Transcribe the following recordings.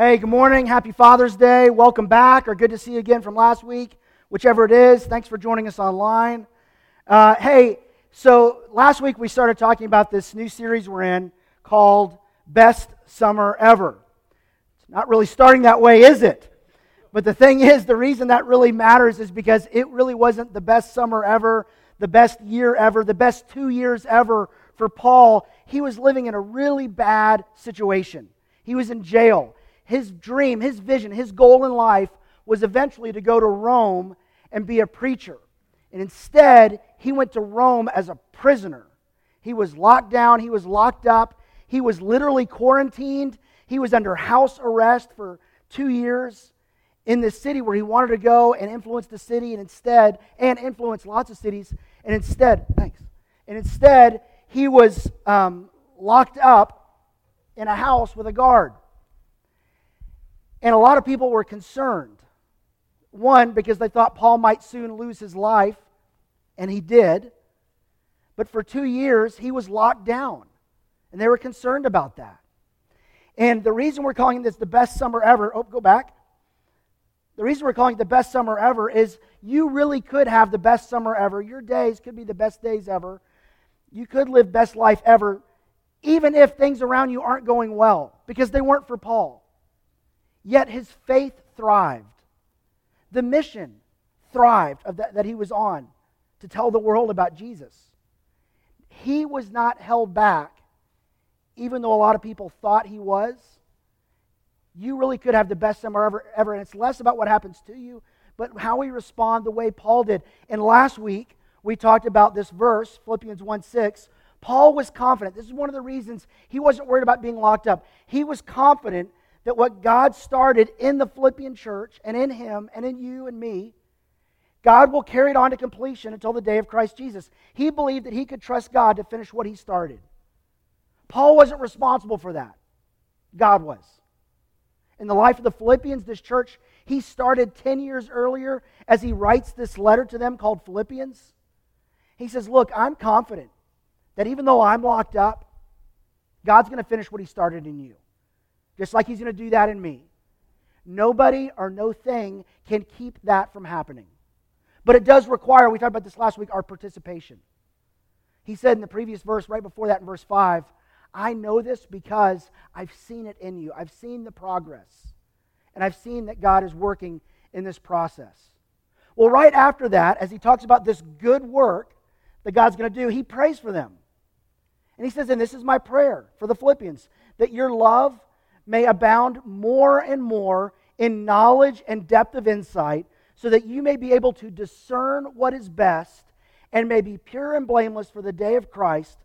Hey, good morning. Happy Father's Day. Welcome back, or good to see you again from last week, whichever it is. Thanks for joining us online. Uh, hey, so last week we started talking about this new series we're in called Best Summer Ever. It's not really starting that way, is it? But the thing is, the reason that really matters is because it really wasn't the best summer ever, the best year ever, the best two years ever for Paul. He was living in a really bad situation. He was in jail his dream, his vision, his goal in life was eventually to go to Rome and be a preacher. And instead, he went to Rome as a prisoner. He was locked down, he was locked up, he was literally quarantined, he was under house arrest for two years in this city where he wanted to go and influence the city, and instead, and influence lots of cities, and instead, thanks, and instead, he was um, locked up in a house with a guard. And a lot of people were concerned. One, because they thought Paul might soon lose his life, and he did. But for two years, he was locked down, and they were concerned about that. And the reason we're calling this the best summer ever, oh, go back. The reason we're calling it the best summer ever is you really could have the best summer ever. Your days could be the best days ever. You could live best life ever, even if things around you aren't going well, because they weren't for Paul. Yet his faith thrived. The mission thrived of that, that he was on to tell the world about Jesus. He was not held back, even though a lot of people thought he was. You really could have the best summer ever, ever, and it's less about what happens to you, but how we respond the way Paul did. And last week, we talked about this verse, Philippians 1 6. Paul was confident. This is one of the reasons he wasn't worried about being locked up. He was confident that what God started in the Philippian church and in him and in you and me, God will carry it on to completion until the day of Christ Jesus. He believed that he could trust God to finish what he started. Paul wasn't responsible for that, God was. In the life of the Philippians, this church, he started 10 years earlier as he writes this letter to them called Philippians. He says, Look, I'm confident that even though I'm locked up, God's going to finish what he started in you just like He's going to do that in me. Nobody or no thing can keep that from happening. But it does require, we talked about this last week, our participation. He said in the previous verse, right before that in verse 5, I know this because I've seen it in you. I've seen the progress. And I've seen that God is working in this process. Well, right after that, as he talks about this good work that God's going to do, he prays for them. And he says, and this is my prayer for the Philippians, that your love may abound more and more in knowledge and depth of insight, so that you may be able to discern what is best and may be pure and blameless for the day of Christ,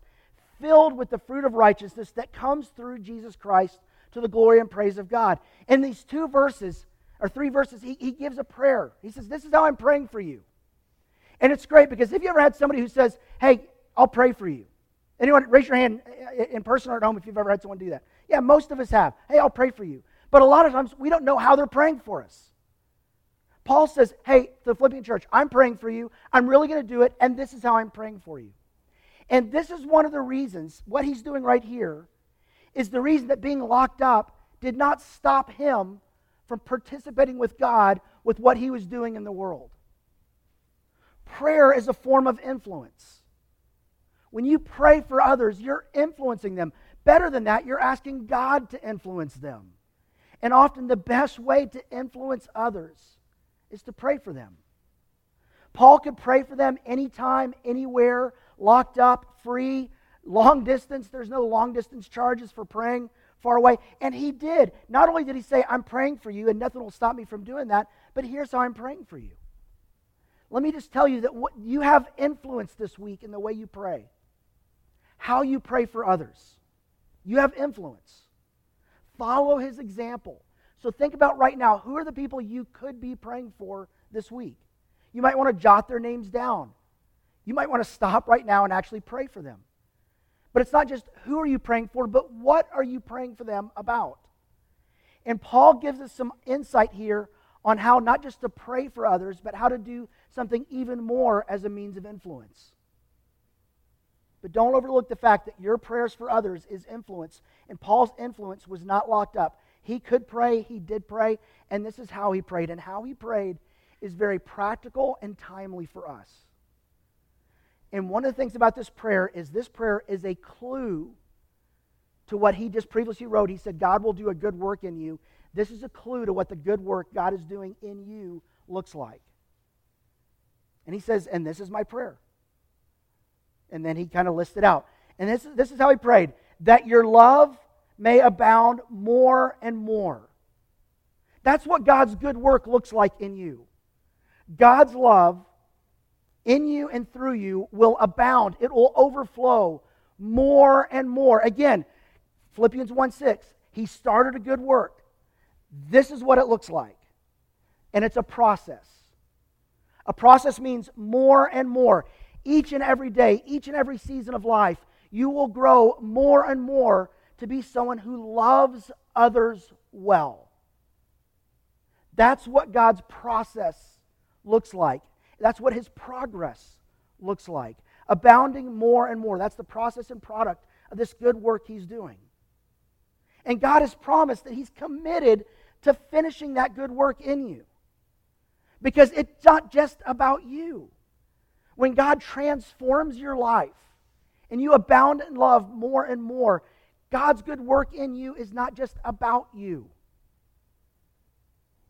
filled with the fruit of righteousness that comes through Jesus Christ to the glory and praise of God. In these two verses, or three verses, he, he gives a prayer. He says, This is how I'm praying for you. And it's great because if you ever had somebody who says, Hey, I'll pray for you. Anyone, raise your hand in person or at home if you've ever had someone do that. Yeah, most of us have. Hey, I'll pray for you. But a lot of times we don't know how they're praying for us. Paul says, Hey, the Philippian church, I'm praying for you. I'm really going to do it, and this is how I'm praying for you. And this is one of the reasons, what he's doing right here, is the reason that being locked up did not stop him from participating with God with what he was doing in the world. Prayer is a form of influence. When you pray for others, you're influencing them. Better than that, you're asking God to influence them. And often the best way to influence others is to pray for them. Paul could pray for them anytime, anywhere, locked up, free, long distance. There's no long distance charges for praying far away. And he did. Not only did he say, I'm praying for you, and nothing will stop me from doing that, but here's how I'm praying for you. Let me just tell you that what, you have influence this week in the way you pray, how you pray for others. You have influence. Follow his example. So think about right now who are the people you could be praying for this week? You might want to jot their names down. You might want to stop right now and actually pray for them. But it's not just who are you praying for, but what are you praying for them about? And Paul gives us some insight here on how not just to pray for others, but how to do something even more as a means of influence. But don't overlook the fact that your prayers for others is influence. And Paul's influence was not locked up. He could pray, he did pray, and this is how he prayed. And how he prayed is very practical and timely for us. And one of the things about this prayer is this prayer is a clue to what he just previously wrote. He said, God will do a good work in you. This is a clue to what the good work God is doing in you looks like. And he says, and this is my prayer. And then he kind of listed out. And this is, this is how he prayed that your love may abound more and more. That's what God's good work looks like in you. God's love in you and through you will abound, it will overflow more and more. Again, Philippians 1 6, he started a good work. This is what it looks like. And it's a process. A process means more and more. Each and every day, each and every season of life, you will grow more and more to be someone who loves others well. That's what God's process looks like. That's what his progress looks like. Abounding more and more. That's the process and product of this good work he's doing. And God has promised that he's committed to finishing that good work in you. Because it's not just about you. When God transforms your life and you abound in love more and more, God's good work in you is not just about you.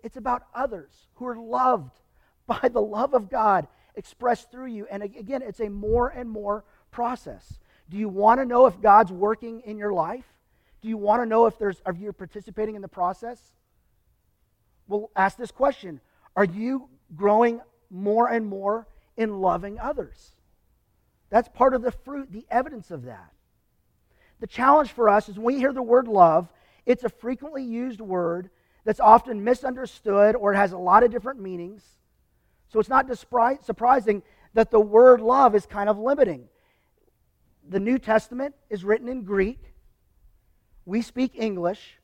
It's about others who are loved by the love of God expressed through you. And again, it's a more and more process. Do you want to know if God's working in your life? Do you want to know if there's if you're participating in the process? Well, ask this question. Are you growing more and more in loving others? That's part of the fruit, the evidence of that. The challenge for us is when we hear the word love, it's a frequently used word that's often misunderstood or it has a lot of different meanings. So it's not surprising that the word love is kind of limiting. The New Testament is written in Greek. We speak English.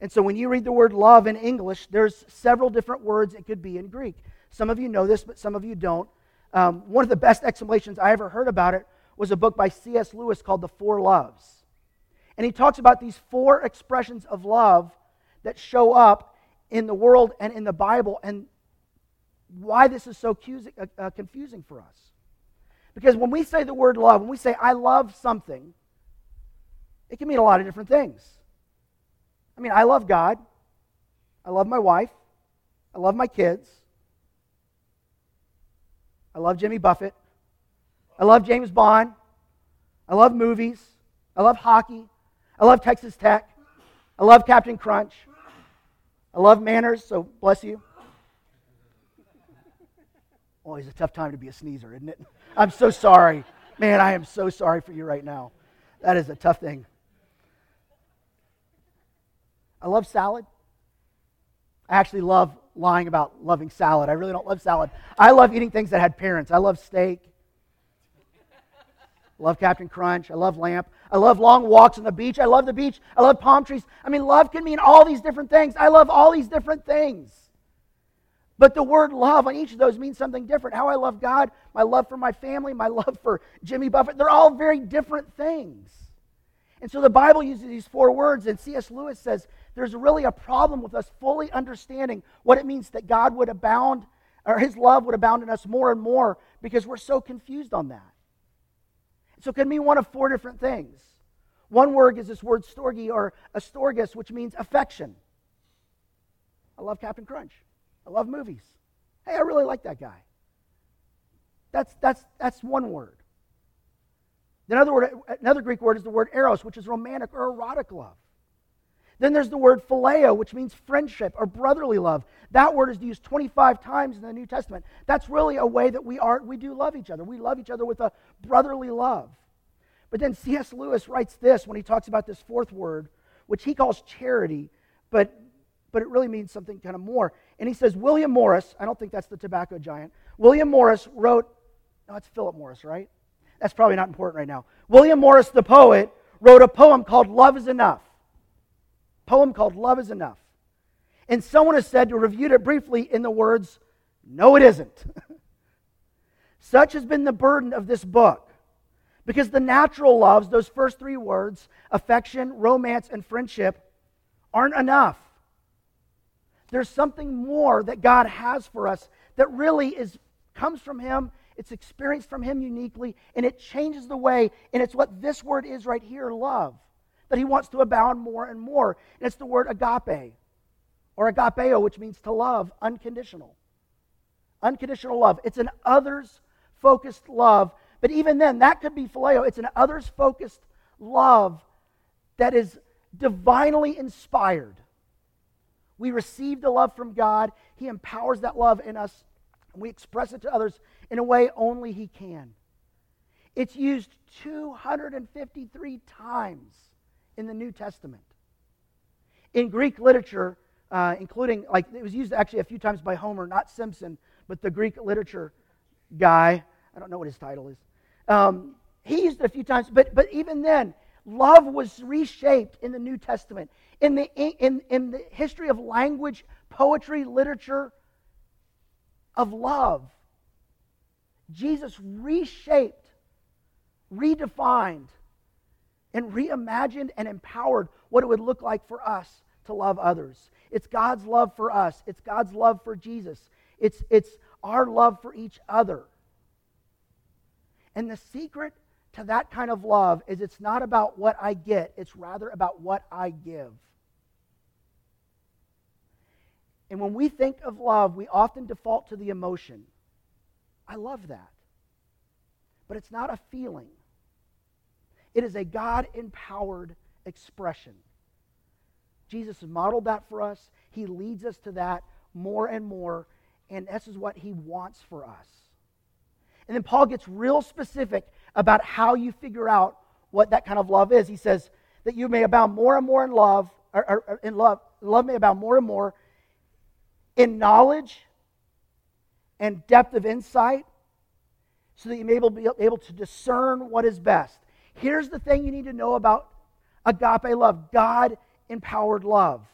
And so when you read the word love in English, there's several different words it could be in Greek. Some of you know this, but some of you don't. Um, one of the best explanations I ever heard about it was a book by C.S. Lewis called The Four Loves. And he talks about these four expressions of love that show up in the world and in the Bible and why this is so uh, uh, confusing for us. Because when we say the word love, when we say I love something, it can mean a lot of different things. I mean, I love God. I love my wife. I love my kids. I love Jimmy Buffett. I love James Bond. I love movies. I love hockey. I love Texas Tech. I love Captain Crunch. I love manners, so bless you. Oh, Always a tough time to be a sneezer, isn't it? I'm so sorry. Man, I am so sorry for you right now. That is a tough thing. I love salad. I actually love lying about loving salad. I really don't love salad. I love eating things that had parents. I love steak. I love Captain Crunch. I love lamp. I love long walks on the beach. I love the beach. I love palm trees. I mean, love can mean all these different things. I love all these different things. But the word love on each of those means something different. How I love God, my love for my family, my love for Jimmy Buffett, they're all very different things. And so the Bible uses these four words, and C.S. Lewis says there's really a problem with us fully understanding what it means that God would abound, or his love would abound in us more and more because we're so confused on that. So it can mean one of four different things. One word is this word storge or astorgus, which means affection. I love Captain Crunch. I love movies. Hey, I really like that guy. That's, that's, that's one word. Another, word, another Greek word is the word eros, which is romantic or erotic love. Then there's the word phileo, which means friendship or brotherly love. That word is used 25 times in the New Testament. That's really a way that we are we do love each other. We love each other with a brotherly love. But then C.S. Lewis writes this when he talks about this fourth word, which he calls charity, but but it really means something kind of more. And he says William Morris, I don't think that's the tobacco giant. William Morris wrote, no, it's Philip Morris, right? That's probably not important right now. William Morris, the poet, wrote a poem called Love is Enough poem called Love is Enough. And someone has said to reviewed it briefly in the words, No, it isn't. Such has been the burden of this book. Because the natural loves, those first three words, affection, romance, and friendship, aren't enough. There's something more that God has for us that really is comes from him, it's experienced from him uniquely, and it changes the way, and it's what this word is right here, love. That he wants to abound more and more. And it's the word agape or agapeo, which means to love, unconditional. Unconditional love. It's an others focused love. But even then, that could be phileo. It's an others focused love that is divinely inspired. We receive the love from God. He empowers that love in us, and we express it to others in a way only He can. It's used 253 times in the New Testament. In Greek literature, uh, including, like, it was used actually a few times by Homer, not Simpson, but the Greek literature guy. I don't know what his title is. Um, he used it a few times, but, but even then, love was reshaped in the New Testament. In the, in, in the history of language, poetry, literature, of love, Jesus reshaped, redefined, and reimagined and empowered what it would look like for us to love others. It's God's love for us, it's God's love for Jesus, it's, it's our love for each other. And the secret to that kind of love is it's not about what I get, it's rather about what I give. And when we think of love, we often default to the emotion. I love that. But it's not a feeling, it is a God empowered expression. Jesus modeled that for us. He leads us to that more and more. And this is what he wants for us. And then Paul gets real specific about how you figure out what that kind of love is. He says that you may abound more and more in love, or, or, or in love, love may abound more and more in knowledge and depth of insight, so that you may be able to discern what is best. Here's the thing you need to know about agape love God empowered love.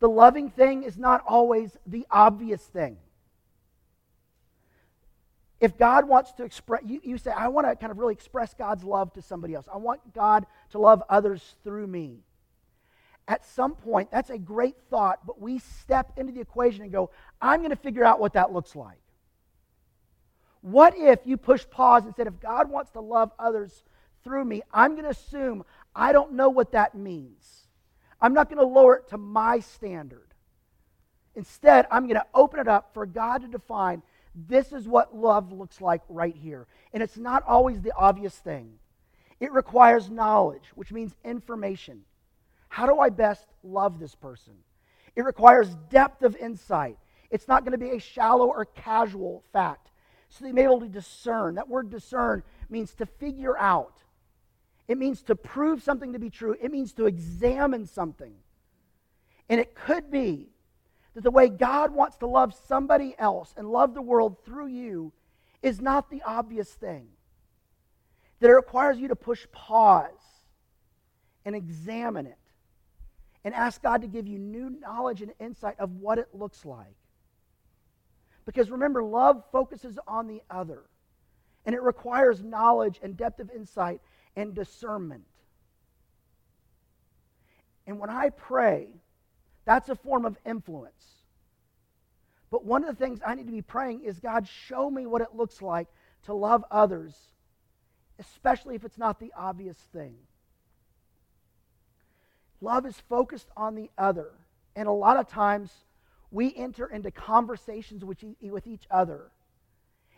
The loving thing is not always the obvious thing. If God wants to express, you, you say, I want to kind of really express God's love to somebody else. I want God to love others through me. At some point, that's a great thought, but we step into the equation and go, I'm going to figure out what that looks like. What if you push pause and said, if God wants to love others through me, I'm going to assume I don't know what that means. I'm not going to lower it to my standard. Instead, I'm going to open it up for God to define this is what love looks like right here. And it's not always the obvious thing. It requires knowledge, which means information. How do I best love this person? It requires depth of insight. It's not going to be a shallow or casual fact. So they may be able to discern. That word discern means to figure out. It means to prove something to be true. It means to examine something. And it could be that the way God wants to love somebody else and love the world through you is not the obvious thing. That it requires you to push pause and examine it and ask God to give you new knowledge and insight of what it looks like. Because remember, love focuses on the other, and it requires knowledge and depth of insight and discernment. And when I pray, that's a form of influence. But one of the things I need to be praying is God, show me what it looks like to love others, especially if it's not the obvious thing. Love is focused on the other. And a lot of times we enter into conversations with, with each other.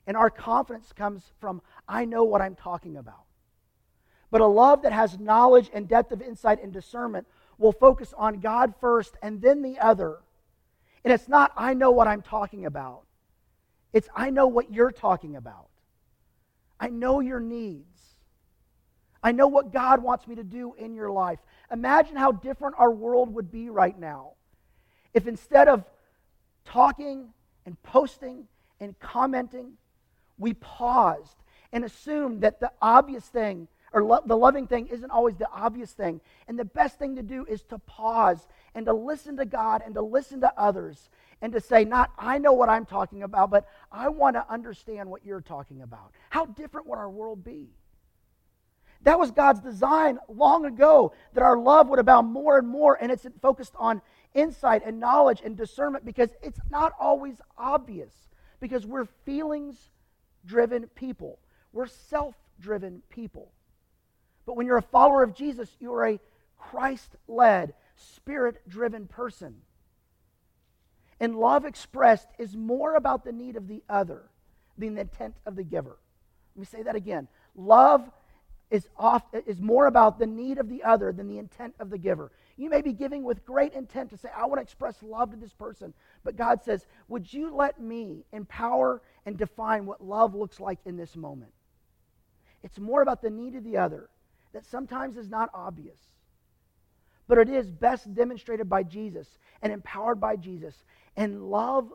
And our confidence comes from, I know what I'm talking about. But a love that has knowledge and depth of insight and discernment will focus on God first and then the other. And it's not, I know what I'm talking about. It's, I know what you're talking about. I know your needs. I know what God wants me to do in your life. Imagine how different our world would be right now if instead of talking and posting and commenting, we paused and assumed that the obvious thing or lo- the loving thing isn't always the obvious thing. And the best thing to do is to pause and to listen to God and to listen to others and to say, not I know what I'm talking about, but I want to understand what you're talking about. How different would our world be? That was God's design long ago, that our love would abound more and more, and it's focused on insight and knowledge and discernment because it's not always obvious, because we're feelings driven people, we're self driven people. But when you're a follower of Jesus, you're a Christ led, spirit driven person. And love expressed is more about the need of the other than the intent of the giver. Let me say that again. Love is, off, is more about the need of the other than the intent of the giver. You may be giving with great intent to say, I want to express love to this person. But God says, Would you let me empower and define what love looks like in this moment? It's more about the need of the other that sometimes is not obvious. But it is best demonstrated by Jesus and empowered by Jesus. And love,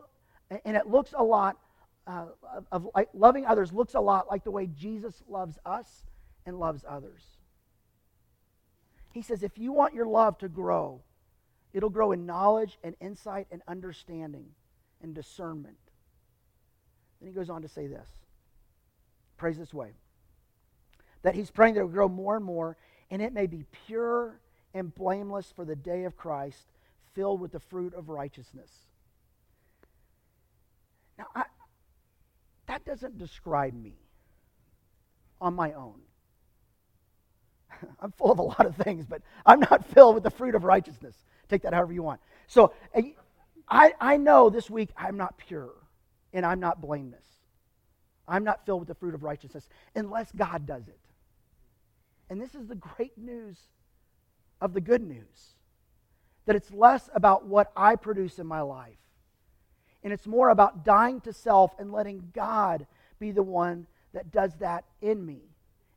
and it looks a lot uh, of, of like loving others looks a lot like the way Jesus loves us and loves others. He says, if you want your love to grow, it'll grow in knowledge and insight and understanding and discernment. Then he goes on to say this. Praise this way that he's praying that it will grow more and more, and it may be pure and blameless for the day of Christ, filled with the fruit of righteousness. Now, I, that doesn't describe me on my own. I'm full of a lot of things, but I'm not filled with the fruit of righteousness. Take that however you want. So eh, I, I know this week I'm not pure and I'm not blameless. I'm not filled with the fruit of righteousness unless God does it. And this is the great news of the good news that it's less about what I produce in my life, and it's more about dying to self and letting God be the one that does that in me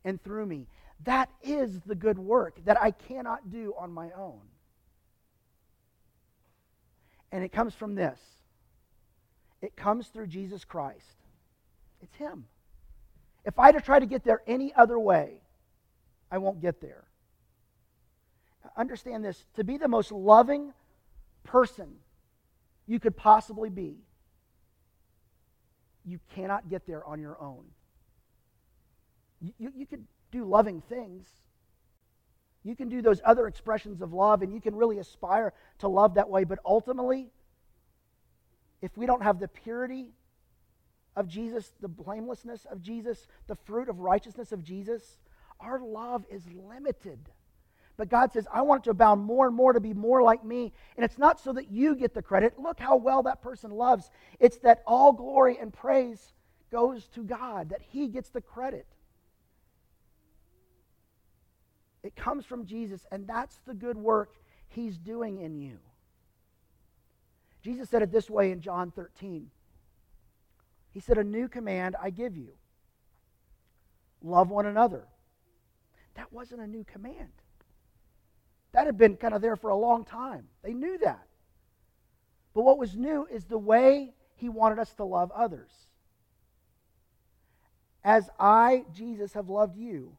and through me. That is the good work that I cannot do on my own. And it comes from this it comes through Jesus Christ. It's Him. If I had to try to get there any other way, I won't get there. Understand this to be the most loving person you could possibly be, you cannot get there on your own. You, you, could do loving things. You can do those other expressions of love, and you can really aspire to love that way. But ultimately, if we don't have the purity of Jesus, the blamelessness of Jesus, the fruit of righteousness of Jesus, our love is limited. But God says, I want it to abound more and more to be more like me. And it's not so that you get the credit. Look how well that person loves. It's that all glory and praise goes to God, that He gets the credit. It comes from Jesus, and that's the good work He's doing in you. Jesus said it this way in John 13. He said, A new command I give you love one another. That wasn't a new command. That had been kind of there for a long time. They knew that. But what was new is the way he wanted us to love others. As I, Jesus, have loved you,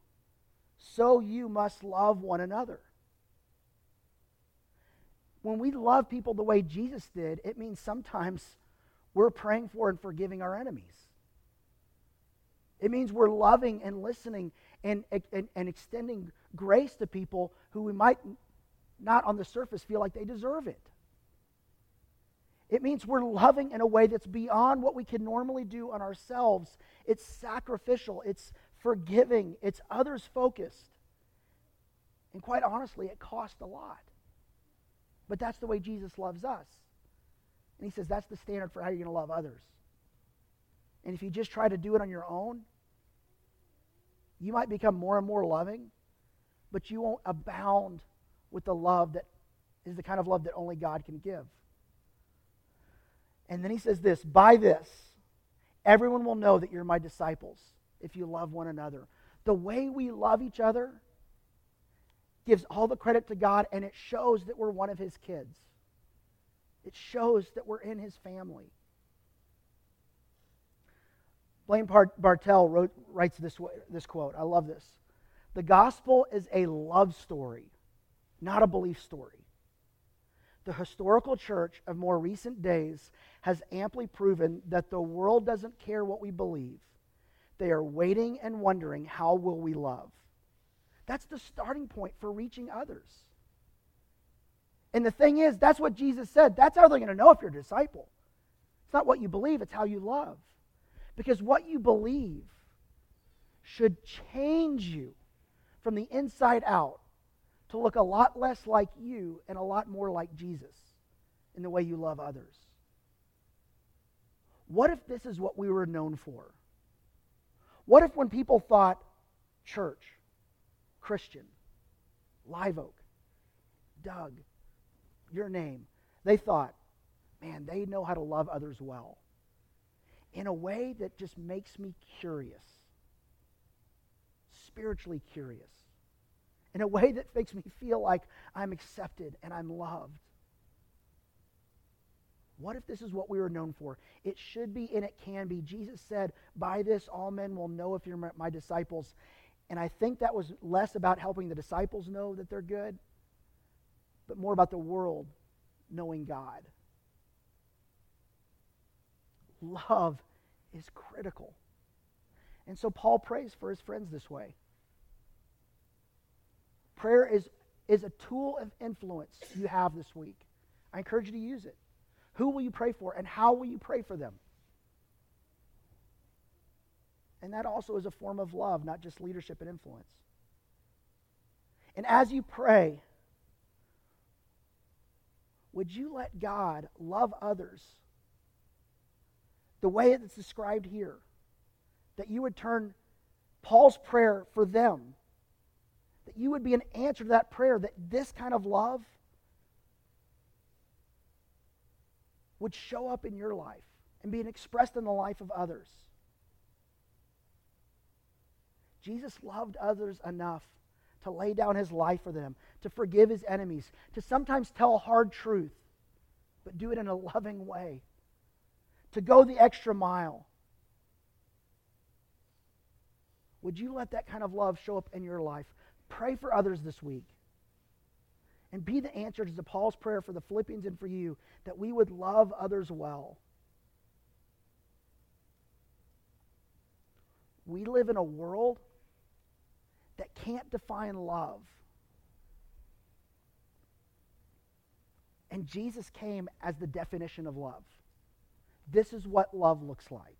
so you must love one another. When we love people the way Jesus did, it means sometimes we're praying for and forgiving our enemies. It means we're loving and listening and, and, and extending grace to people who we might not on the surface feel like they deserve it. It means we're loving in a way that's beyond what we can normally do on ourselves. It's sacrificial, it's forgiving, it's others focused. And quite honestly, it costs a lot. But that's the way Jesus loves us. And he says that's the standard for how you're going to love others. And if you just try to do it on your own, you might become more and more loving, but you won't abound with the love that is the kind of love that only God can give. And then he says this By this, everyone will know that you're my disciples if you love one another. The way we love each other gives all the credit to God, and it shows that we're one of his kids. It shows that we're in his family. Blaine Bartel wrote, writes this, this quote. I love this. The gospel is a love story, not a belief story. The historical church of more recent days has amply proven that the world doesn't care what we believe. They are waiting and wondering how will we love. That's the starting point for reaching others. And the thing is, that's what Jesus said. That's how they're going to know if you're a disciple. It's not what you believe, it's how you love. Because what you believe should change you from the inside out to look a lot less like you and a lot more like Jesus in the way you love others. What if this is what we were known for? What if when people thought church, Christian, Live Oak, Doug, your name, they thought, man, they know how to love others well in a way that just makes me curious, spiritually curious, in a way that makes me feel like I'm accepted and I'm loved. What if this is what we were known for? It should be and it can be. Jesus said, By this all men will know if you're my disciples. And I think that was less about helping the disciples know that they're good, but more about the world knowing God. Love is critical. And so Paul prays for his friends this way. Prayer is, is a tool of influence you have this week. I encourage you to use it. Who will you pray for, and how will you pray for them? And that also is a form of love, not just leadership and influence. And as you pray, would you let God love others the way it's described here? That you would turn Paul's prayer for them, that you would be an answer to that prayer, that this kind of love would show up in your life and being expressed in the life of others. Jesus loved others enough to lay down his life for them, to forgive his enemies, to sometimes tell hard truth, but do it in a loving way, to go the extra mile. Would you let that kind of love show up in your life? Pray for others this week. And be the answer to Paul's prayer for the Philippians and for you that we would love others well. We live in a world that can't define love. And Jesus came as the definition of love. This is what love looks like.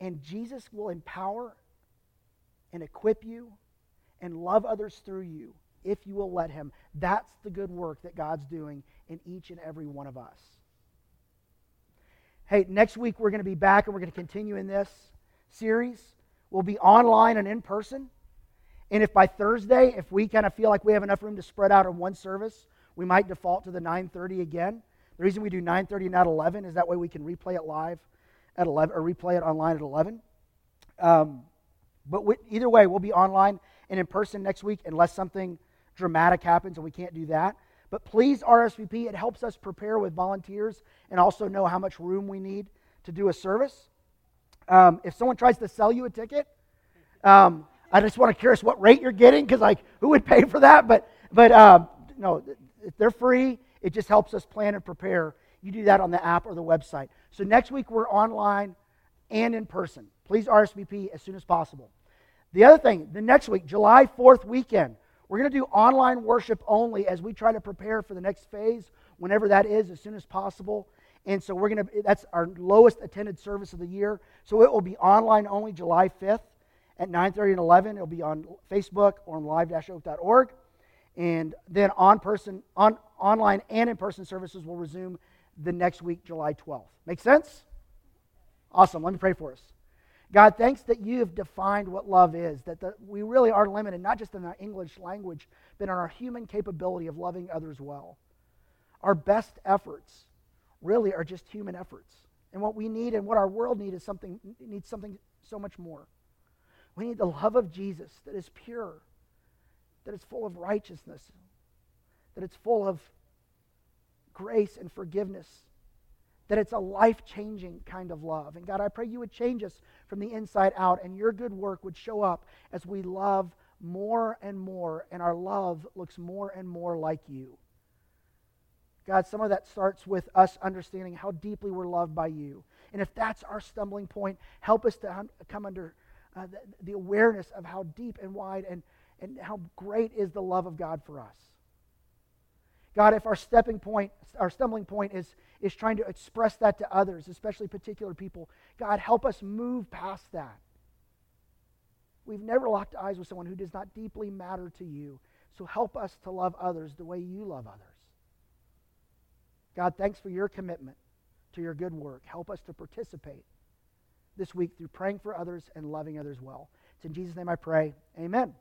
And Jesus will empower and equip you and love others through you if you will let Him. That's the good work that God's doing in each and every one of us. Hey, next week we're going to be back and we're going to continue in this series We'll be online and in person. And if by Thursday, if we kind of feel like we have enough room to spread out in one service, we might default to the 9:30 again. The reason we do 9:30 not 11 is that way we can replay it live at 11 or replay it online at 11. Um, but we, either way, we'll be online and in person next week unless something dramatic happens and we can't do that. But please RSVP. It helps us prepare with volunteers and also know how much room we need to do a service. Um, if someone tries to sell you a ticket, um, I just want to curious what rate you're getting because like who would pay for that? But but um, no, they're free. It just helps us plan and prepare. You do that on the app or the website. So next week we're online and in person. Please RSVP as soon as possible. The other thing, the next week, July 4th weekend, we're going to do online worship only as we try to prepare for the next phase, whenever that is, as soon as possible. And so we're going to, that's our lowest attended service of the year. So it will be online only July 5th at 9.30 and 11. It'll be on Facebook or on live-oak.org. And then on person, on online and in-person services will resume the next week, July 12th. Make sense? Awesome. Let me pray for us. God, thanks that you have defined what love is, that the, we really are limited, not just in our English language, but in our human capability of loving others well. Our best efforts really are just human efforts. And what we need and what our world needs is something needs something so much more. We need the love of Jesus that is pure, that is full of righteousness, that it's full of grace and forgiveness, that it's a life-changing kind of love. And God, I pray you would change us from the inside out and your good work would show up as we love more and more and our love looks more and more like you. God, some of that starts with us understanding how deeply we're loved by you. And if that's our stumbling point, help us to come under uh, the, the awareness of how deep and wide and, and how great is the love of God for us. God, if our stepping point, our stumbling point is, is trying to express that to others, especially particular people, God, help us move past that. We've never locked eyes with someone who does not deeply matter to you. So help us to love others the way you love others. God, thanks for your commitment to your good work. Help us to participate this week through praying for others and loving others well. It's in Jesus' name I pray. Amen.